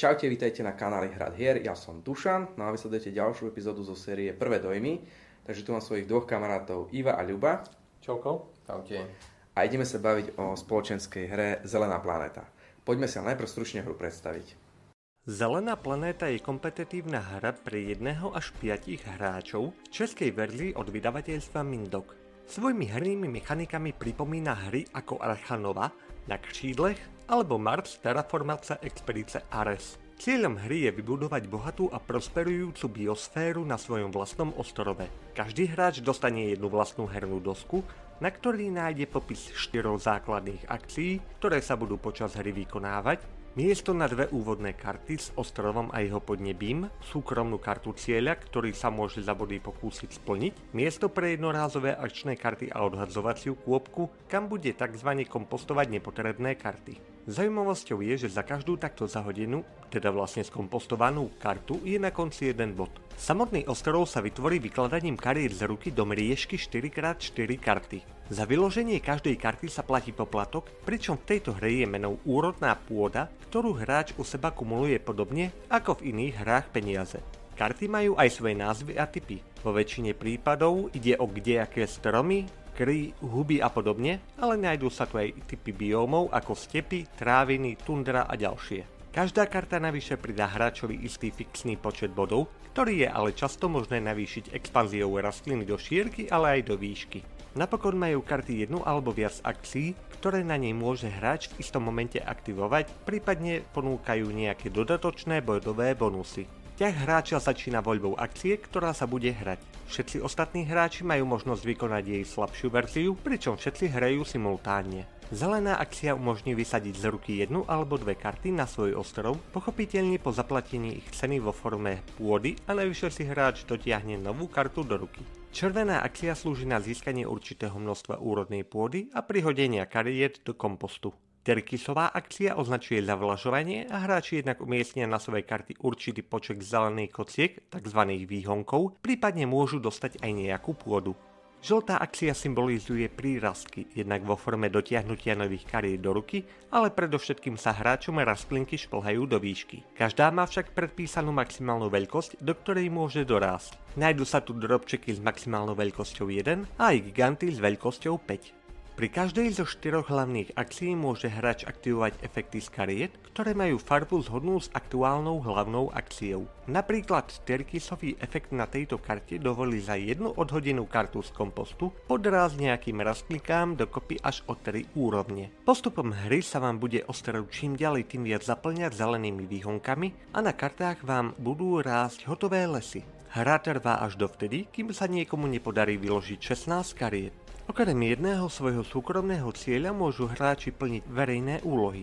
Čaute, vítajte na kanáli Hrad hier, ja som Dušan, no a vy sledujete ďalšiu epizódu zo série Prvé dojmy, takže tu mám svojich dvoch kamarátov Iva a Ľuba. Čauko. Čaute. A ideme sa baviť o spoločenskej hre Zelená planéta. Poďme sa najprv stručne hru predstaviť. Zelená planéta je kompetitívna hra pre jedného až piatich hráčov v českej verzii od vydavateľstva Mindok. Svojimi hernými mechanikami pripomína hry ako Archanova, na křídlech alebo Mars Terraformace Expedice Ares. Cieľom hry je vybudovať bohatú a prosperujúcu biosféru na svojom vlastnom ostrove. Každý hráč dostane jednu vlastnú hernú dosku, na ktorý nájde popis štyroch základných akcií, ktoré sa budú počas hry vykonávať Miesto na dve úvodné karty s ostrovom a jeho podnebím, súkromnú kartu cieľa, ktorý sa môže za body pokúsiť splniť, miesto pre jednorázové akčné karty a odhadzovaciu kôpku, kam bude tzv. kompostovať nepotrebné karty. Zaujímavosťou je, že za každú takto zahodenú, teda vlastne skompostovanú kartu, je na konci jeden bod. Samotný ostrov sa vytvorí vykladaním kariet z ruky do mriežky 4x4 karty. Za vyloženie každej karty sa platí poplatok, pričom v tejto hre je menou úrodná pôda, ktorú hráč u seba kumuluje podobne ako v iných hrách peniaze. Karty majú aj svoje názvy a typy. Vo väčšine prípadov ide o kdejaké stromy, kry, huby a podobne, ale nájdú sa tu aj typy biómov ako stepy, tráviny, tundra a ďalšie. Každá karta navyše pridá hráčovi istý fixný počet bodov, ktorý je ale často možné navýšiť expanziou rastliny do šírky, ale aj do výšky. Napokon majú karty jednu alebo viac akcií, ktoré na nej môže hráč v istom momente aktivovať, prípadne ponúkajú nejaké dodatočné bodové bonusy. Ťah hráča začína voľbou akcie, ktorá sa bude hrať. Všetci ostatní hráči majú možnosť vykonať jej slabšiu verziu, pričom všetci hrajú simultánne. Zelená akcia umožní vysadiť z ruky jednu alebo dve karty na svoj ostrov, pochopiteľne po zaplatení ich ceny vo forme pôdy a najvyššie si hráč dotiahne novú kartu do ruky. Červená akcia slúži na získanie určitého množstva úrodnej pôdy a prihodenia kariet do kompostu. Terkisová akcia označuje zavlažovanie a hráči jednak umiestnia na svoje karty určitý počet zelených kociek, tzv. výhonkov, prípadne môžu dostať aj nejakú pôdu. Žltá akcia symbolizuje prírastky, jednak vo forme dotiahnutia nových kariet do ruky, ale predovšetkým sa hráčom rastlinky šplhajú do výšky. Každá má však predpísanú maximálnu veľkosť, do ktorej môže dorásť. Nájdu sa tu drobčeky s maximálnou veľkosťou 1 a aj giganty s veľkosťou 5. Pri každej zo štyroch hlavných akcií môže hráč aktivovať efekty z kariet, ktoré majú farbu zhodnú s aktuálnou hlavnou akciou. Napríklad Terkisový efekt na tejto karte dovolí za jednu odhodenú kartu z kompostu podrázť nejakým rastlikám dokopy až o 3 úrovne. Postupom hry sa vám bude ostrov čím ďalej tým viac zaplňať zelenými výhonkami a na kartách vám budú rásť hotové lesy. Hra trvá až dovtedy, kým sa niekomu nepodarí vyložiť 16 kariet. Okrem jedného svojho súkromného cieľa môžu hráči plniť verejné úlohy.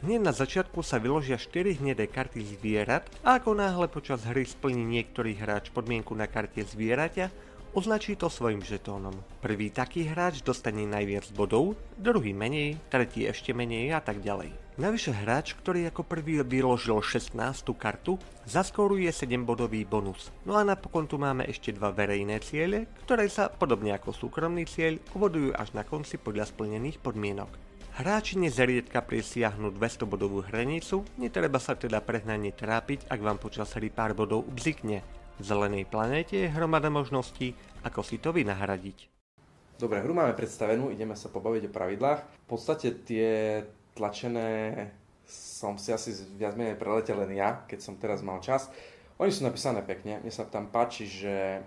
Hneď na začiatku sa vyložia 4 hnedé karty zvierat a ako náhle počas hry splní niektorý hráč podmienku na karte zvieraťa, označí to svojim žetónom. Prvý taký hráč dostane najviac bodov, druhý menej, tretí ešte menej a tak ďalej. Navyše hráč, ktorý ako prvý vyložil 16. kartu, zaskoruje 7-bodový bonus. No a napokon tu máme ešte dva verejné ciele, ktoré sa, podobne ako súkromný cieľ, uvodujú až na konci podľa splnených podmienok. Hráči nezriedka presiahnu 200-bodovú hranicu, netreba sa teda prehnane trápiť, ak vám počas hry pár bodov ubzikne. Zelenej planéte je hromada možností, ako si to vynahradiť. Dobre, hru máme predstavenú, ideme sa pobaviť o pravidlách. V podstate tie tlačené som si asi viac menej preletel len ja, keď som teraz mal čas. Oni sú napísané pekne, mne sa tam páči, že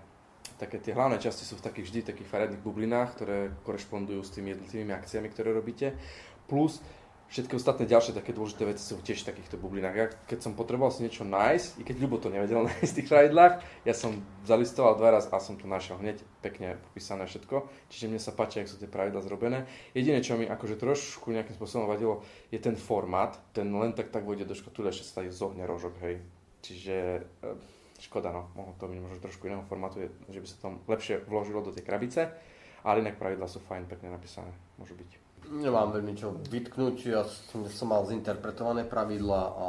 také tie hlavné časti sú v takých vždy takých farebných bublinách, ktoré korešpondujú s tými jednotlivými akciami, ktoré robíte. Plus všetky ostatné ďalšie také dôležité veci sú tiež v takýchto bublinách. Ja keď som potreboval si niečo nájsť, i keď Ľubo to nevedel nájsť v tých pravidlách, ja som zalistoval dva raz a som to našiel hneď pekne popísané všetko. Čiže mne sa páči, ako sú tie pravidlá zrobené. Jediné, čo mi akože trošku nejakým spôsobom vadilo, je ten formát. Ten len tak tak vôjde do škatule, že sa zohne rožok, hej. Čiže e, škoda, no. Mohlo to byť možno trošku iného formátu, že by sa tam lepšie vložilo do tej krabice. Ale inak pravidlá sú fajn, pekne napísané. Môžu byť. Nemám veľmi čo vytknúť, ja som, mal zinterpretované pravidla a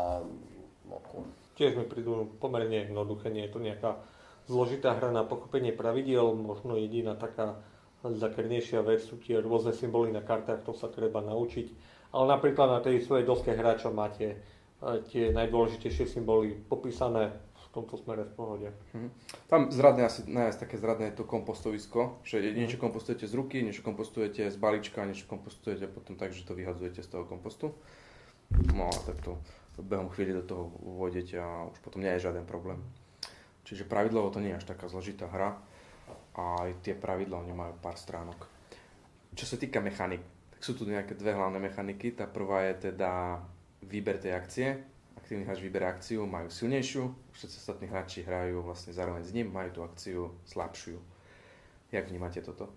ako... Tiež mi prídu pomerne jednoduché, nie je to nejaká zložitá hra na pochopenie pravidiel, možno jediná taká zakrnejšia vec sú tie rôzne symboly na kartách, to sa treba naučiť. Ale napríklad na tej svojej doske hráča máte tie najdôležitejšie symboly popísané tomto smere v pohode. Mhm. Tam zradné asi najviac také zradné je to kompostovisko, že niečo kompostujete z ruky, niečo kompostujete z balíčka, niečo kompostujete potom tak, že to vyhadzujete z toho kompostu. No a tak to behom chvíli do toho vôjdete a už potom nie je žiaden problém. Čiže pravidlovo to nie je až taká zložitá hra a aj tie pravidla oni majú pár stránok. Čo sa týka mechanik, tak sú tu nejaké dve hlavné mechaniky. Tá prvá je teda výber tej akcie. Aktívny hráč vyberá akciu, majú silnejšiu, všetci ostatní hráči hrajú vlastne zároveň s ním, majú tú akciu slabšiu. Jak vnímate toto?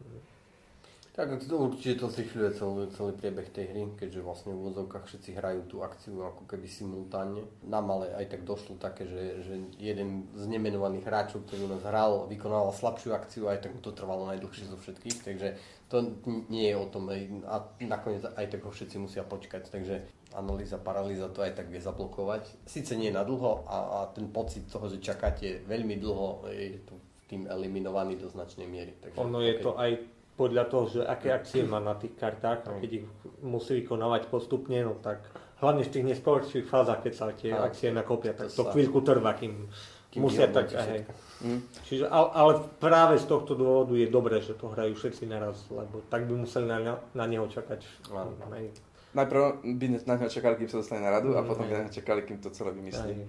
Tak to určite to zrychľuje celý, celý priebeh tej hry, keďže vlastne v úvodzovkách všetci hrajú tú akciu ako keby simultánne. Nám ale aj tak došlo také, že, že jeden z nemenovaných hráčov, ktorý u nás hral, vykonával slabšiu akciu aj tak to trvalo najdlhšie zo všetkých, takže to nie je o tom a nakoniec aj tak ho všetci musia počkať, takže analýza, paralýza to aj tak vie zablokovať. Sice nie na dlho a, a ten pocit toho, že čakáte veľmi dlho, je tu tým eliminovaný do značnej miery. Takže, ono je okay. to aj podľa toho, že aké akcie má na tých kartách a keď ich musí vykonávať postupne, no tak hlavne v tých neskorších fázach, keď sa tie a, akcie nakopia, tak to, to chvíľku trvá, kým, kým musia tak, aj, mm. Čiže, ale práve z tohto dôvodu je dobré, že to hrajú všetci naraz, lebo tak by museli na, na neho čakať. Aj. Najprv by na neho čakali, kým sa dostane na radu a mm, potom by na neho čakali, kým to celé vymyslí. Aj.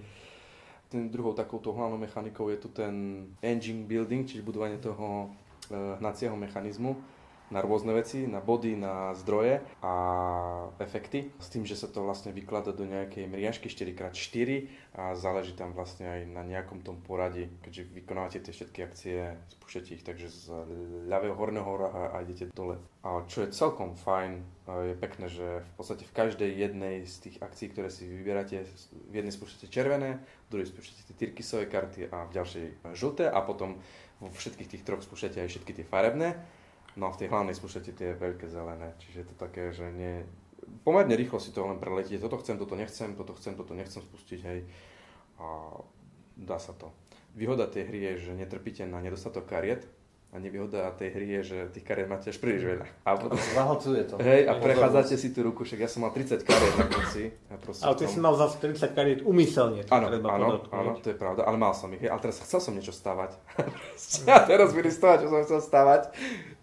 Ten druhou takouto hlavnou mechanikou je tu ten engine building, čiže budovanie toho uh, hnacieho mechanizmu na rôzne veci, na body, na zdroje a efekty. S tým, že sa to vlastne vyklada do nejakej mriažky 4x4 a záleží tam vlastne aj na nejakom tom poradí, keďže vykonávate tie všetky akcie, spúšťate ich takže z ľavého horného roha a idete dole. A čo je celkom fajn, je pekné, že v podstate v každej jednej z tých akcií, ktoré si vyberáte, v jednej spúšťate červené, v druhej spúšťate tie tyrkysové karty a v ďalšej žlté a potom vo všetkých tých troch spúšťate aj všetky tie farebné No v tej hlavnej spúšťate tie veľké zelené, čiže to také, že nie... Pomerne rýchlo si to len preletíte, toto chcem, toto nechcem, toto chcem, toto nechcem spustiť, hej. A dá sa to. Výhoda tej hry je, že netrpíte na nedostatok kariet, a nevýhoda tej hry je, že tých kariet máte až príliš veľa. A potom, Zahlcuje to. Hej, a prechádzate si tú ruku, však ja som mal 30 kariet na konci. Ja ale ty tom... si mal zase 30 kariet umyselne. Áno, áno, áno, to je pravda, ale mal som ich. Hej, ale teraz chcel som niečo stavať. a teraz mi z toho, čo som chcel stavať.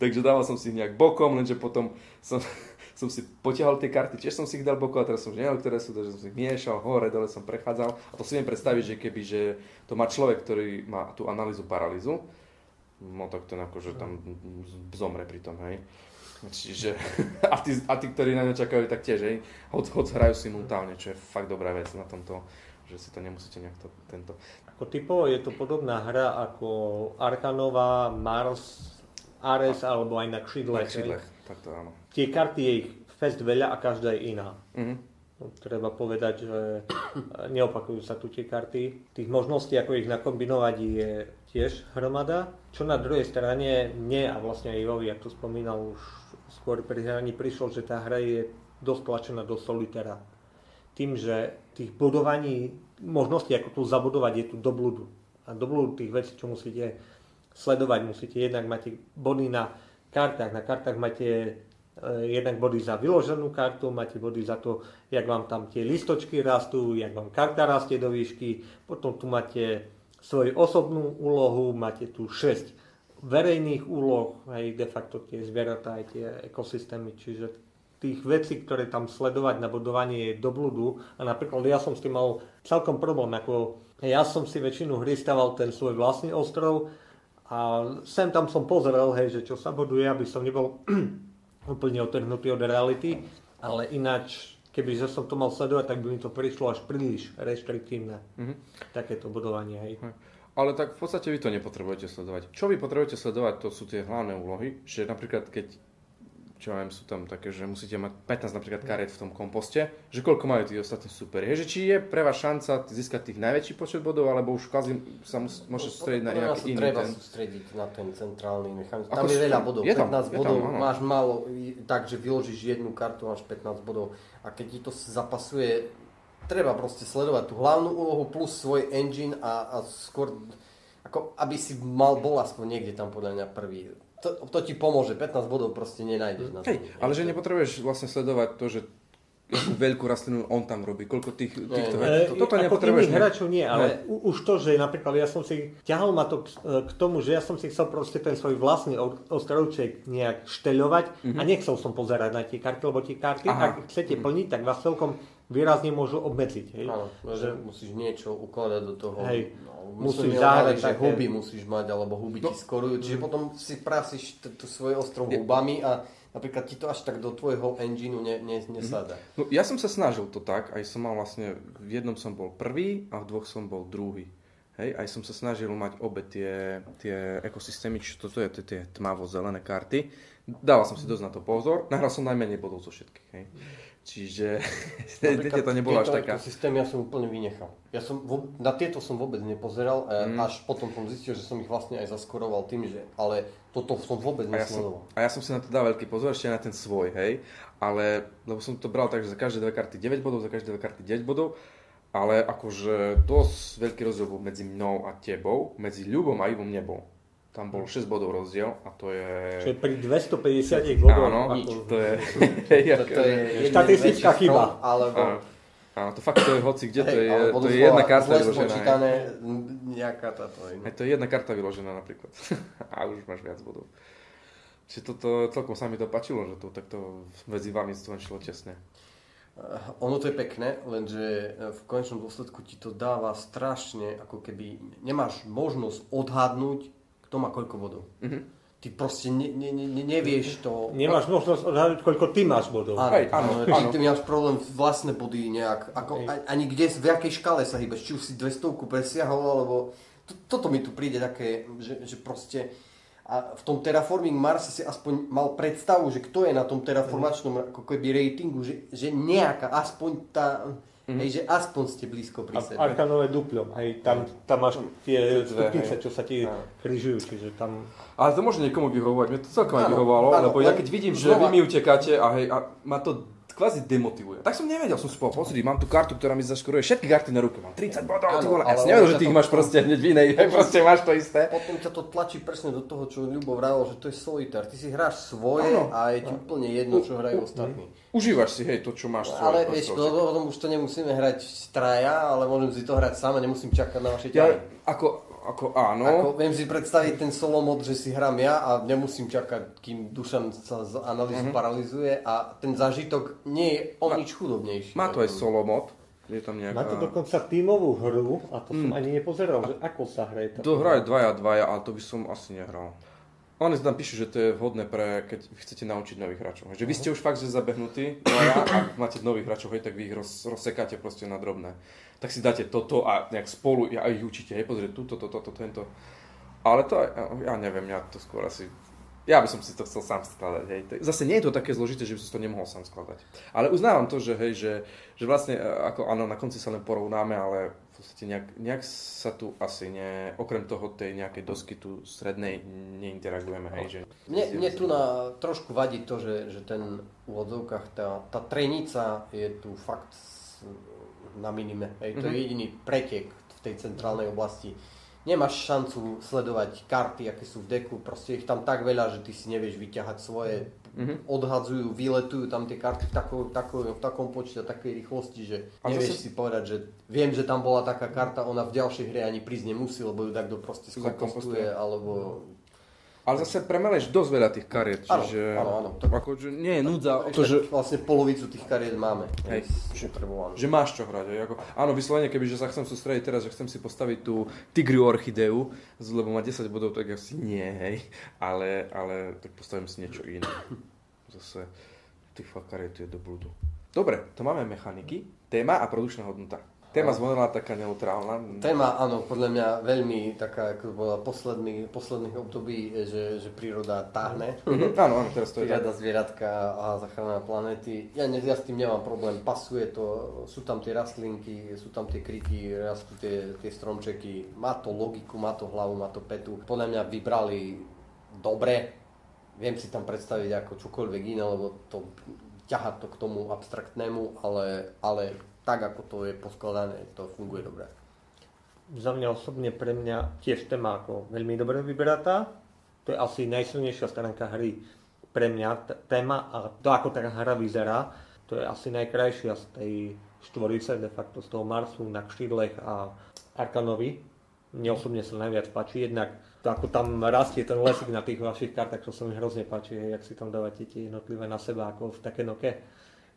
Takže dával som si ich nejak bokom, lenže potom som, som si potiahol tie karty, tiež som si ich dal bokom a teraz som už nevedel, ktoré sú, takže som si ich miešal, hore, dole som prechádzal. A to si viem predstaviť, že keby, že to má človek, ktorý má tú analýzu paralýzu, no tak ten akože tam zomre pri tom, hej. Čiže, a tí, a tí, ktorí na ňo čakajú, tak tiež, hej, hod, hod hrajú simultálne, čo je fakt dobrá vec na tomto, že si to nemusíte nejak to, tento. Ako typovo je to podobná hra ako Arkanová, Mars, Ares, alebo aj na křidlech. Na křidlech, tak to áno. Tie karty je ich fest veľa a každá je iná. Mm-hmm. Treba povedať, že neopakujú sa tu tie karty. Tých možností, ako ich nakombinovať, je tiež hromada. Čo na druhej strane mne a vlastne aj Jovi, ako to spomínal už skôr pri hraní, prišlo, že tá hra je dosť tlačená do solitera. Tým, že tých budovaní, možností, ako tu zabudovať, je tu do blúdu. A do blúdu tých vecí, čo musíte sledovať, musíte jednak máte body na kartách, na kartách máte jednak body za vyloženú kartu, máte body za to, jak vám tam tie listočky rastú, jak vám karta rastie do výšky, potom tu máte svoju osobnú úlohu, máte tu 6 verejných úloh, aj de facto tie zvieratá, aj tie ekosystémy, čiže tých vecí, ktoré tam sledovať na budovanie je do blúdu a napríklad ja som s tým mal celkom problém, ako ja som si väčšinu hry staval ten svoj vlastný ostrov a sem tam som pozrel, hej, že čo sa buduje, aby som nebol úplne otrhnutý od reality, ale ináč keby že som to mal sledovať, tak by mi to prišlo až príliš reštriktívne. Mm-hmm. Takéto budovanie. Hej. Hm. Ale tak v podstate vy to nepotrebujete sledovať. Čo vy potrebujete sledovať, to sú tie hlavné úlohy, že napríklad keď čo viem, sú tam také, že musíte mať 15 napríklad kariet v tom komposte, že koľko majú tí ostatní superi. Je, že či je pre vás šanca získať tých najväčší počet bodov, alebo už kvázi sa mus, môže sústrediť na nejaký iný treba ten... sústrediť na ten centrálny mechanizmus. Tam je veľa bodov, je tam, 15 je bodov, tam, máš málo, tak, že vyložíš jednu kartu, máš 15 bodov a keď ti to zapasuje, treba proste sledovať tú hlavnú úlohu plus svoj engine a, a skôr, ako aby si mal bol aspoň niekde tam podľa mňa prvý to, to ti pomôže, 15 bodov proste nenájdeš na. Hej, ale že nepotrebuješ vlastne sledovať to, že akú veľkú rastlinu on tam robí, koľko tých, týchto Nie, vecí. E, Toto ako nepotrebuješ. iných hráčov nie, ale Ne. už to, že napríklad ja som si, ťahal ma to k, k tomu, že ja som si chcel proste ten svoj vlastný ostrovček nejak šteľovať a nechcel som pozerať na tie karty, lebo tie karty, Mhm. Aha. ak chcete plniť, tak vás celkom výrazne môžu obmedziť. Hej? Áno, že musíš niečo ukladať do toho. Hej. No, Musíš zahrať že také- huby musíš mať, alebo huby ti skorujú. Čiže potom si prasíš t- t- svoje ostrov hubami a napríklad ti to až tak do tvojho engineu ne, ne, nesadá. No, ja som sa snažil to tak, aj som mal vlastne, v jednom som bol prvý a v dvoch som bol druhý. Hej, aj som sa snažil mať obe tie, tie ekosystémy, čiže toto je tie, tie tmavo-zelené karty. Dával som si dosť na to pozor, nahral som najmenej bodov zo všetkých. Hej. Čiže dete to nebolo až taká... ekosystémy ja som úplne vynechal. Ja som na tieto som vôbec nepozeral, a Mm. až potom som zistil, že som ich vlastne aj zaskoroval tým, že ale toto som vôbec A ja, som, a ja som si na to dal veľký pozor, ešte na ten svoj, hej. Ale, lebo som to bral tak, že za každé dve karty 9 bodov, za každé dve karty 9 bodov. Ale akože dosť veľký rozdiel bol medzi mnou a tebou, medzi Ľubom a Ivom nebol. Tam bol 6 bodov rozdiel a to je... Čiže pri 250 bodoch, Áno, ako, to je... To, to je Štatistická chyba. Alebo, Áno, áno, to fakt to je hoci kde, to je, to je jedna karta vyložená. hej. spočítané, nejaká táto. Hej, to je jedna karta vyložená napríklad. a už máš viac bodov. Čiže toto celkom sa mi to páčilo, že to takto medzi vami šlo tesne. Eh, Ono to je pekné, lenže eh, v konečnom dôsledku ti to dáva strašne, ako keby nemáš možnosť odhadnúť, kto má koľko bodov. Mhm. Ty proste ne, ne, ne, ne- nevieš to. nemáš možnosť odhadnúť, koľko ty máš bodov. Áno, Hej, áno, áno, či áno. ty máš problém vlastné body nejak, ako, Hej. ani kde, v jakej škále sa hýbeš, či už si 200 presiahol, alebo to, toto mi tu príde také, že, že proste a v tom Terraforming Mars si aspoň mal predstavu, že kto je na tom terraformačnom ako keby ratingu, že, že nejaká, aspoň tá, hej, že aspoň ste blízko pri A sebe. Arkanové dupľom, hej, tam, tam máš tie stupnice, čo sa ti križujú, čiže tam... Ale to môže niekomu vyhovovať, mne to celkom aj vyhovovalo, lebo ja keď vidím, že vy mi utekáte a hej, a ma to kvázi demotivuje. Tak som nevedel, som povedal, pozri, mám tu kartu, ktorá mi zaškoruje všetky karty na ruke, mám 30 bodov, ty vole, ja si nevedel, že ty ich máš proste hneď v inej, proste máš to isté. Potom ťa to tlačí presne do toho, čo Ľubo vravel, že to je solitár. Ty si hráš svoje Áno. a je ti úplne jedno, čo hrajú ostatní. Užívaš si, hej, to, čo máš svoje. Ale vieš, potom už to nemusíme hrať traja, ale môžem si to hrať sám a nemusím čakať na vaše Ja, ťahy. ako, ako áno, Ako, viem si predstaviť ten solo mod, že si hrám ja a nemusím čakať, kým Dušan sa z analýzu paralizuje a ten zážitok nie je o Mhm. Má- nič chudobnejší. má to aj solo mod, je tam nejaká... Má to dokonca tímovú hru a to som ani nepozeral, že ako sa hraje. To hra. hrajú dvaja, dvaja, ale to by som asi nehral. Oni tam píšu, že to je vhodné pre, keď chcete naučiť nových hráčov. Že vy ste už fakt, že zabehnutí, dvaja, a ak máte nových hráčov, hej, tak vy ich roz, rozsekáte proste na drobné. Tak si dáte toto a nejak spolu a ich učíte, hej, pozrieť túto, toto, toto, tento. Ale to, ja neviem, ja to skôr asi... Ja by som si to chcel sám skladať, hej. Zase nie je to také zložité, že by som to nemohol sám skladať. Ale uznávam to, že hej, že, že vlastne, e, ako áno, na konci sa len porovnáme, ale v podstate nejak, nejak sa tu asi ne, okrem toho tej nejakej dosky tu strednej neinteragujeme, hej, že... Mne, mne tu na trošku vadí to, že, že ten v úvodzovkách, tá, tá trenica je tu fakt na minime. Hej, to je Mhm. jediný pretek v tej centrálnej oblasti. Nemáš šancu sledovať karty, aké sú v deku, proste ich tam tak veľa, že ty si nevieš vyťahať svoje, Mhm. odhadzujú, vyletujú tam tie karty v, takou, takou, v takom počte, takej rýchlosti, že A nevieš zase- si povedať, že viem, že tam bola taká karta, ona v ďalšej hre ani prísť nemusí, lebo ju takto proste skompostuje, alebo Ale zase premeleš dosť veľa tých kariet, Áno, čiže... áno, áno. To- Ako, že nie je núdza o To, že, vlastne polovicu tých kariet máme. Hej. Potrebované. že máš čo hrať. Hej. Ako, áno, vyslovene, keby že sa chcem sústrediť teraz, že chcem si postaviť tú tigriu orchideu, lebo má 10 bodov, tak asi nie, hej. Ale, ale tak postavím si niečo iné. Zase tých kariet je do blúdu. Dobre, to máme mechaniky, téma a produkčná hodnota. Téma zvonila taká neutrálna. Téma, áno, podľa mňa veľmi taká, ako bola posledný, posledných období, že, že príroda táhne. Mhm, áno, áno, teraz to je. Príroda, zvieratka a zachrana planéty. Ja, ne, ja s tým nemám problém, pasuje to, sú tam tie rastlinky, sú tam tie kryky, rastú tie, tie stromčeky, má to logiku, má to hlavu, má to petu. Podľa mňa vybrali dobre, viem si tam predstaviť ako čokoľvek iné, lebo to ťaha to k tomu abstraktnému, ale, ale tak ako to je poskladané, to funguje dobre. Za mňa osobne, pre mňa tiež téma ako veľmi dobre vyberatá. To je asi najsilnejšia stránka hry pre mňa, téma a to, ako tá hra vyzerá. to je asi najkrajšia z tej štvorice, de facto z toho Marsu na Kšidlech a Arkanovi. Mne osobne sa najviac páči, jednak to, ako tam rastie ten lesík na tých vašich kartách, to sa mi hrozne páči, jak si tam dávate tie jednotlivé na seba, ako v také noke.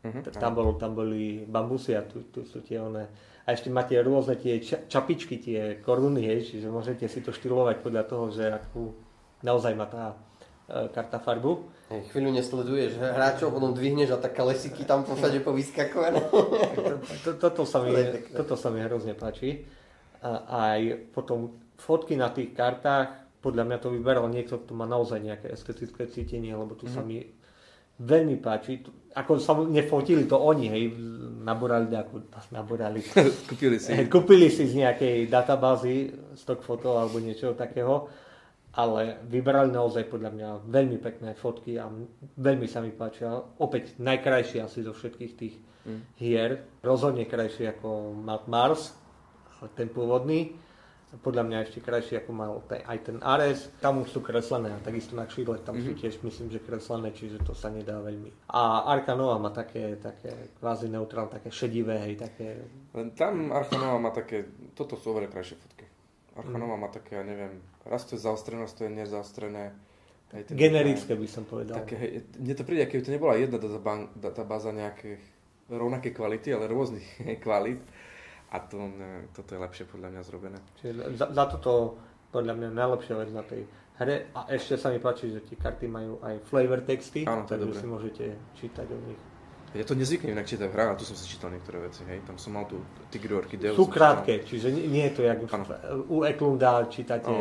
Uh-huh, tam, bol, tam boli bambusy a tu, tu sú tie one. A ešte máte rôzne tie ča- čapičky, tie koruny, hej, čiže môžete si to štýlovať podľa toho, že akú naozaj má tá e, karta farbu. Hej, chvíľu nesleduješ hráčov, potom dvihneš a taká lesiky tam všade povyskakované. to, to, toto, sa mi, toto sa mi hrozne páči. A aj potom fotky na tých kartách, podľa mňa to vyberal niekto, kto má naozaj nejaké estetické cítenie, lebo tu mm-hmm. sa mhm. mi veľmi páči. Ako sa nefotili to oni, hej, naborali, ako, naborali. kúpili si. Kúpili si z nejakej databázy stock foto alebo niečo takého, ale vybrali naozaj podľa mňa veľmi pekné fotky a veľmi sa mi páčia. Opäť najkrajšie asi zo všetkých tých mm. hier. Rozhodne krajšie ako Mars, ten pôvodný podľa mňa ešte krajšie, ako mal ten, aj ten Ares. Tam už sú kreslené a takisto na křídle tam mm-hmm. sú mhm. tiež, myslím, že kreslené, čiže to sa nedá veľmi. A Arka Nova má také, také kvázi neutrál, také šedivé, hej, také... Len tam Arka Nova má také, toto sú oveľa krajšie fotky. Arka Nova mm. má také, ja neviem, raz to je zaostrené, raz to je nezaostrené. Hej, Generické by som povedal. Také, hej, mne to príde, keby to nebola jedna databáza nejaké rovnaké kvality, ale rôznych kvalit a to, ne, toto je lepšie podľa mňa zrobené. Čiže za, za toto podľa mňa najlepšia vec na tej hre a ešte sa mi páči, že tie karty majú aj flavor texty, Áno, takže si môžete čítať o nich. Ja to nezvyknem inak čítať v hrách, a tu som si čítal niektoré veci, hej. Tam som mal tu Tigru Orchideu. Sú krátke, čiže nie, nie je to jak ano. u Eklunda čítate...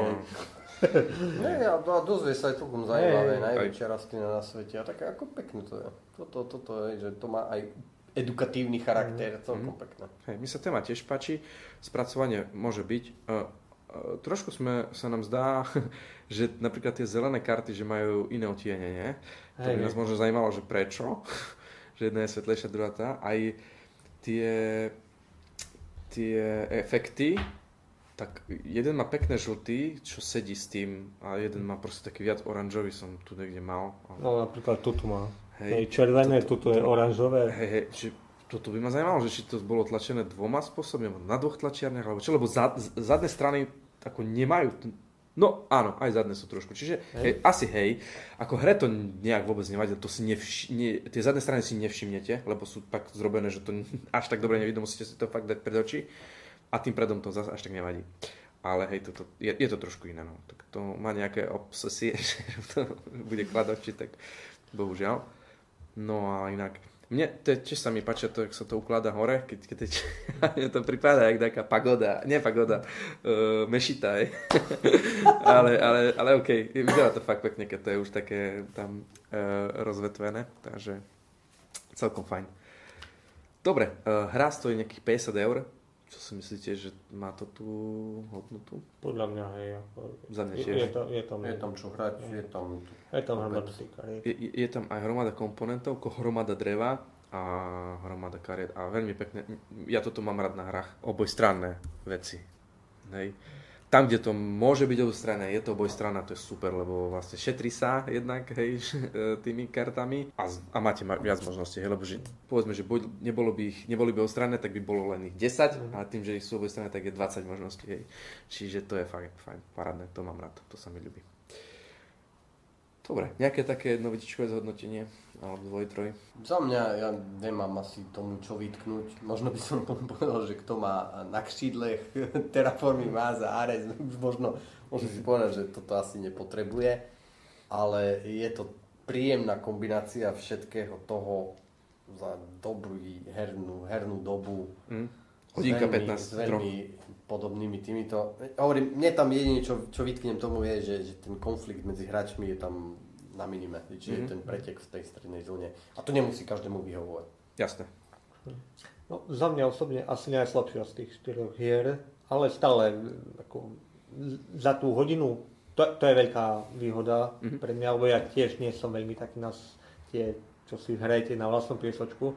Nie, a dozvie sa aj celkom zaujímavé, najväčšia rastlina na svete a také ako pekné to je. Toto, toto je, že to má aj edukatívny charakter, mm. celkom mm. pekné. Hej, mi sa téma tiež páči, spracovanie môže byť. Uh, uh, trošku sme, sa nám zdá, že napríklad tie zelené karty, že majú iné otienenie. To by nás možno zajímalo, že prečo. že jedna je svetlejšia, druhá tá. Aj tie, tie efekty, tak jeden má pekné žltý, čo sedí s tým a jeden má proste taký viac oranžový som tu niekde mal. No napríklad tu má. Hej, červené, toto, je oranžové. Hej, hej, či, toto by ma zaujímalo, že či to bolo tlačené dvoma spôsobmi, na dvoch tlačiarniach, alebo čo, lebo zad, zadné strany ako nemajú, no áno, aj zadné sú trošku, čiže hej. Hej, asi hej, ako hre to nejak vôbec nevadí, to si nevš- nie, tie zadné strany si nevšimnete, lebo sú tak zrobené, že to až tak dobre nevidno, musíte si to fakt dať pred oči a tým predom to zase až tak nevadí. Ale hej, toto, je, je to trošku iné, no. Tak to má nejaké obsesie, že to bude kladoči, tak bohužiaľ. No a inak, mne to tiež sa mi páči to, jak sa to ukladá hore, keď, keď teč, to pripadá jak taká pagoda, nie pagoda, uh, mešita, aj. ale, ale, ale OK, vyzerá to fakt pekne, keď to je už také tam uh, rozvetvené, takže celkom fajn. Dobre, uh, hra stojí nejakých 50 eur, čo si myslíte, že má to tú hodnotu? Podľa mňa je. Za mňa tiež. Je, to, je, tam, je tam čo hrať, je tam... Je tam hromada je, je tam aj hromada komponentov, ako hromada dreva a hromada kariet. A veľmi pekné, ja toto mám rád na hrách, obojstranné veci. Hej tam, kde to môže byť obostranné, je to obojstranná, to je super, lebo vlastne šetrí sa jednak hej, tými kartami a, a máte viac možností, hej, lebo že, povedzme, že buď, nebolo by ich, neboli by obostranné, tak by bolo len ich 10 a tým, že ich sú obojstranné, tak je 20 možností. Hej. Čiže to je fajn, fajn, parádne, to mám rád, to sa mi ľúbi. Dobre, nejaké také novičičkové zhodnotenie? Alebo dvoj, troj? Za mňa, ja nemám asi tomu čo vytknúť. Možno by som povedal, že kto má na křídlech Terraformy má za Ares, už možno môže si povedať, že toto asi nepotrebuje. Ale je to príjemná kombinácia všetkého toho za dobrú hernú, hernú dobu. Mm. Hodinka s veľmi, 15 s veľmi podobnými týmito. Hovorím, mne tam jedine, čo, čo vytknem tomu je, že, že ten konflikt medzi hráčmi je tam na minime, čiže mm-hmm. ten pretek v tej strednej zóne. A to nemusí každému vyhovovať. Jasné. No, za mňa osobne asi najslabšia z tých štyroch hier, ale stále ako, za tú hodinu to, to je veľká výhoda mm-hmm. pre mňa, lebo ja tiež nie som veľmi taký na tie, čo si hrajete na vlastnom piesočku e,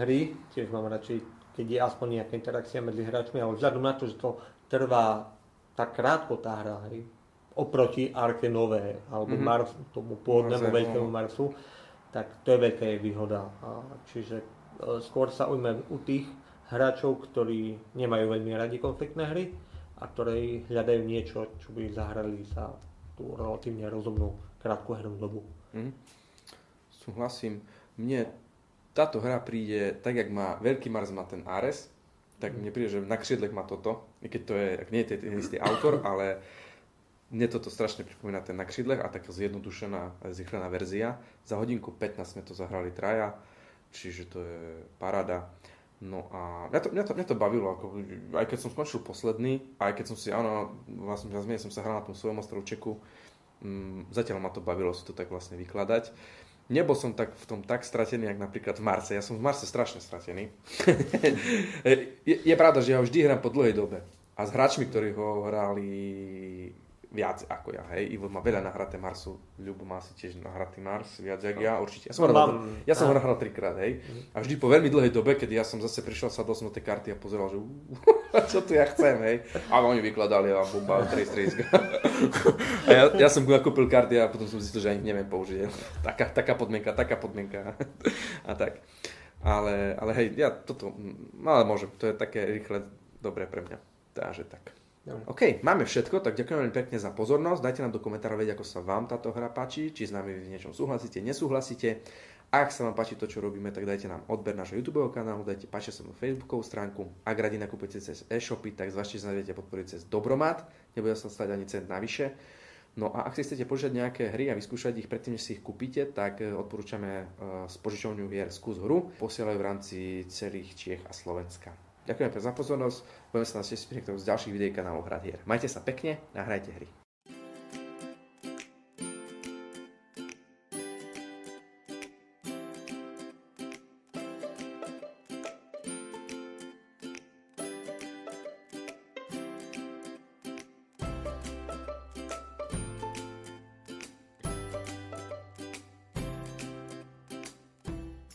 hry, tiež mám radšej keď je aspoň nejaká interakcia medzi hráčmi, ale vzhľadom na to, že to trvá tak krátko tá hra, hej, oproti Arke Nové, alebo mm-hmm. Mars, tomu pôvodnému veľkému Marsu, tak to je veľká jej výhoda. A čiže e, skôr sa ujme u tých hráčov, ktorí nemajú veľmi radi konfliktné hry a ktorí hľadajú niečo, čo by zahrali za tú relatívne rozumnú krátku hernú dobu. Mm. Súhlasím. Mne táto hra príde, tak jak má Veľký Mars má ten Ares, tak mne príde, že na křídlech má toto, i keď to je, ak nie je ten istý autor, ale mne toto strašne pripomína ten na křídlech a taká zjednodušená, zrychlená verzia. Za hodinku 15 sme to zahrali traja, čiže to je paráda. No a mňa to, mňa to, mňa to bavilo, ako, aj keď som skončil posledný, aj keď som si, áno, vlastne som sa hral na tom svojom ostrovčeku, um, zatiaľ ma to bavilo si to tak vlastne vykladať nebol som tak v tom tak stratený, ako napríklad v Marse. Ja som v Marse strašne stratený. je, je pravda, že ja vždy hrám po dlhej dobe. A s hráčmi, ktorí ho hrali viac ako ja, hej. Ivo má veľa nahraté Marsu, Ľubo má si tiež nahratý Mars, viac jak ja, určite. Ja som, Mám, ja som ho nahral trikrát, hej. A vždy po veľmi dlhej dobe, keď ja som zase prišiel, sadol som do tej karty a pozeral, že čo tu ja chcem, hej. A oni vykladali a bomba, trace, trace. a ja, ja som kúpil karty a potom som zistil, že ani neviem použiť. Taká, taká podmienka, taká podmienka. a tak. Ale, ale hej, ja toto, ale môžem, to je také rýchle, dobré pre mňa. Takže tak. OK, máme všetko, tak ďakujem veľmi pekne za pozornosť. Dajte nám do komentárov vedieť, ako sa vám táto hra páči, či s nami v niečom súhlasíte, nesúhlasíte. Ak sa vám páči to, čo robíme, tak dajte nám odber našho YouTube kanálu, dajte páči sa na Facebookovú stránku. Ak radi nakúpite cez e-shopy, tak zvažte, že sa podporiť cez Dobromat, nebude sa stať ani cent navyše. No a ak si chcete požiadať nejaké hry a vyskúšať ich predtým, než si ich kúpite, tak eh, odporúčame eh, s požičovňou hier Skús hru. Posielajú v rámci celých Čiech a Slovenska. Ďakujem za pozornosť. Budeme sa na z ďalších videí kanálov Hrať hier. Majte sa pekne a hrajte hry.